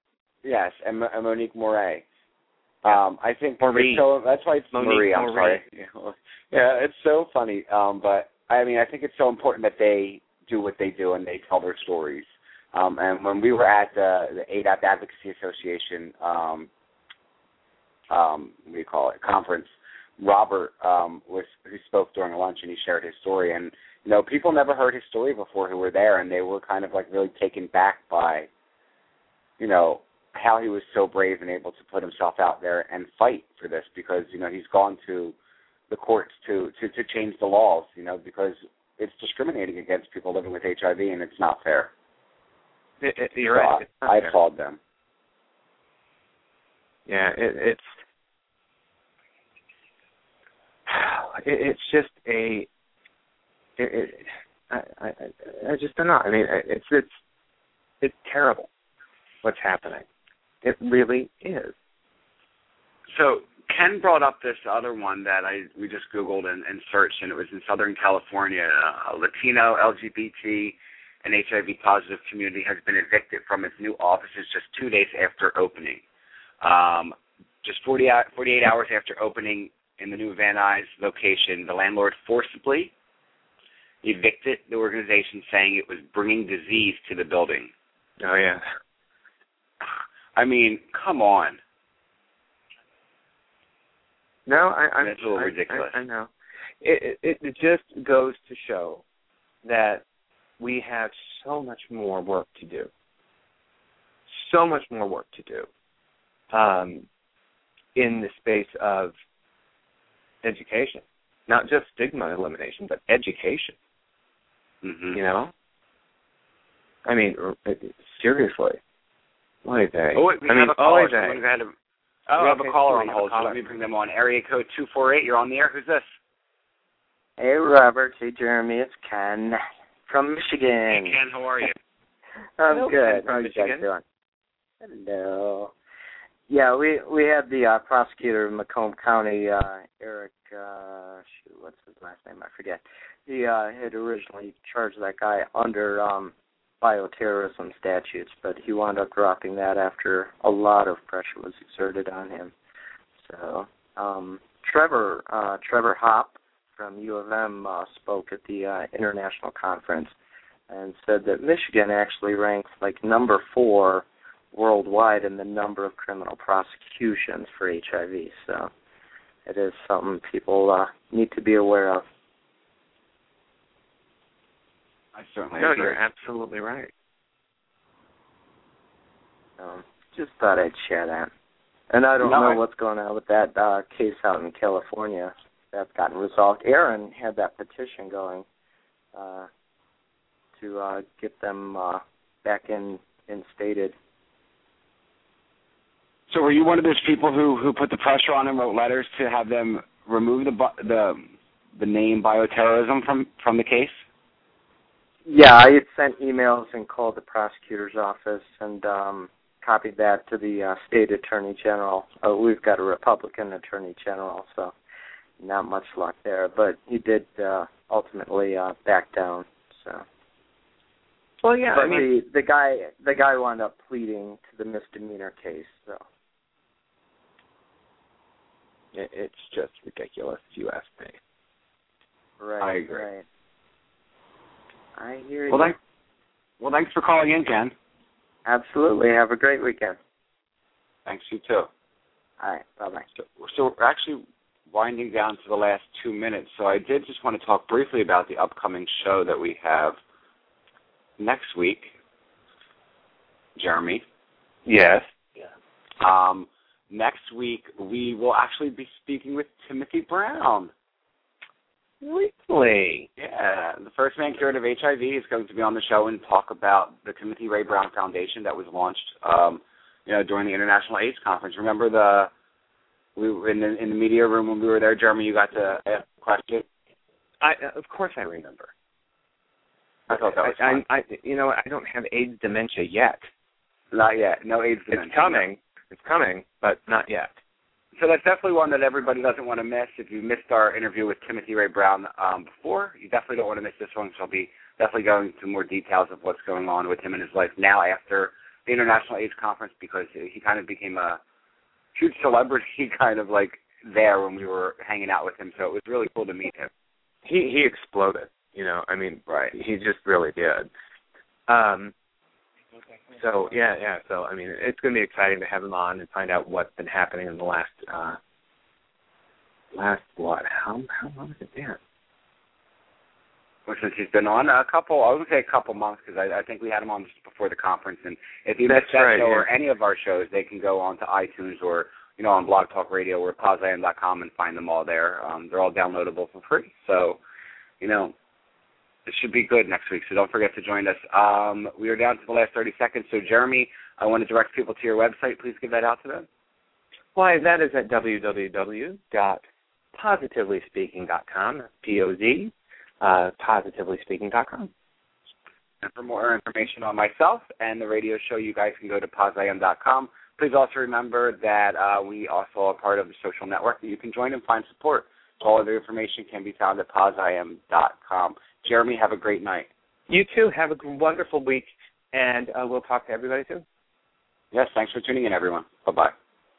Yes, and, and Monique Moray. Um, I think Marie. so that's why it's Monique Marie. I'm Moray. sorry. Yeah, it's so funny. Um, but I mean, I think it's so important that they do what they do and they tell their stories. Um, and when we were at the, the ADAP Advocacy Association, um, um, what do you call it, conference, Robert um, was who spoke during lunch and he shared his story. And you know, people never heard his story before who were there, and they were kind of like really taken back by, you know, how he was so brave and able to put himself out there and fight for this because you know he's gone to the courts to to to change the laws, you know, because it's discriminating against people living with HIV and it's not fair. It, it, you're So right. I fair. applaud them. Yeah, it, it's it, it's just a it, it I, I I just don't know. I mean, it's it's it's terrible what's happening. It really is. So Ken brought up this other one that I we just googled and, and searched, and it was in Southern California. A Latino LGBT and HIV positive community has been evicted from its new offices just two days after opening. Um, just 40, 48 hours after opening in the new Van Nuys location, the landlord forcibly evicted the organization, saying it was bringing disease to the building. Oh yeah. I mean, come on. No, I, I'm. That's a little I, ridiculous. I, I know. It, it it just goes to show that we have so much more work to do. So much more work to do. Um, in the space of education, not just stigma elimination, but education. Mm-hmm. You know. I mean, seriously. Oy vey. Oh, wait, we I have mean, a caller. oy vey. We've had a, Oh, we have okay, a caller on We have a hold, so let me bring them on. Area code 248, you're on the air. Who's this? Hey, Robert. Hey, Jeremy. It's Ken from Michigan. Hey, Ken, how are you? I'm Hello, good. Ken from How you Michigan. guys doing? Hello. Yeah, we we had the uh, prosecutor of Macomb County, uh, Eric. Uh, shoot, what's his last name? I forget. He uh, had originally charged that guy under um, bioterrorism statutes, but he wound up dropping that after a lot of pressure was exerted on him. So, um, Trevor uh, Trevor Hop from U of M uh, spoke at the uh, international conference and said that Michigan actually ranks like number four worldwide in the number of criminal prosecutions for HIV. So it is something people uh, need to be aware of. I certainly No, agree. you're absolutely right. Um, just thought I'd share that. And I don't No, know I- what's going on with that uh, case out in California. That's gotten resolved. Aaron had that petition going uh, to uh, get them uh, back in instated. So were you one of those people who who put the pressure on and wrote letters to have them remove the the the name bioterrorism from from the case? Yeah, I had sent emails and called the prosecutor's office and um, copied that to the uh, state attorney general. Uh, we've got a Republican attorney general, so not much luck there. But he did uh, ultimately uh, back down. So, Well, yeah. but I mean, the the guy the guy wound up pleading to the misdemeanor case. So, it, it's just ridiculous. If you ask me. right, I agree. right. I hear Well, you. thanks. Well, thanks for calling in, Ken. Absolutely. Have a great weekend. Thanks you too. All right. Bye bye. So, so we're actually winding down to the last two minutes. So I did just want to talk briefly about the upcoming show that we have next week. Jeremy. Yes. Um, next week we will actually be speaking with Timothy Brown. Really? Yeah, the first man cured of HIV is going to be on the show and talk about the Timothy Ray Brown Foundation that was launched, um, you know, during the International AIDS Conference. Remember the we were in the in the media room when we were there, Jeremy. You got to ask a question. I of course I remember. I thought that was I, fun. I, I you know I don't have AIDS dementia yet. Not yet. No AIDS. dementia. It's coming. It's coming, but not yet. So that's definitely one that everybody doesn't want to miss. If you missed our interview with Timothy Ray Brown um, before, you definitely don't want to miss this one. So I'll be definitely going into more details of what's going on with him in his life now after the International AIDS Conference because he kind of became a huge celebrity, kind of like there when we were hanging out with him. So it was really cool to meet him. He he exploded. You know, I mean, Right. he just really did. Um. So yeah, yeah. So I mean, it's going to be exciting to have him on and find out what's been happening in the last uh last what? How how long has it been? Well, since he's been on a couple, I would say a couple months because I, I think we had him on just before the conference. And if you missed that right, show yeah. or any of our shows, they can go on to iTunes or you know on Blog Talk Radio or PozIam.com and find them all there. Um, they're all downloadable for free. So, you know, it should be good next week. So don't forget to join us. Um, we are down to the last 30 seconds. So Jeremy, I want to direct people to your website. Please give that out to them. Why, that is at www.positivelyspeaking.com. P O Z, uh, positivelyspeaking.com. And for more information on myself and the radio show, you guys can go to poziam.com. Please also remember that uh, we also are part of the social network that you can join and find support. All of the information can be found at poziam.com. Jeremy, have a great night. You too. Have a wonderful week, and uh, we'll talk to everybody soon. Yes, thanks for tuning in, everyone. Bye bye.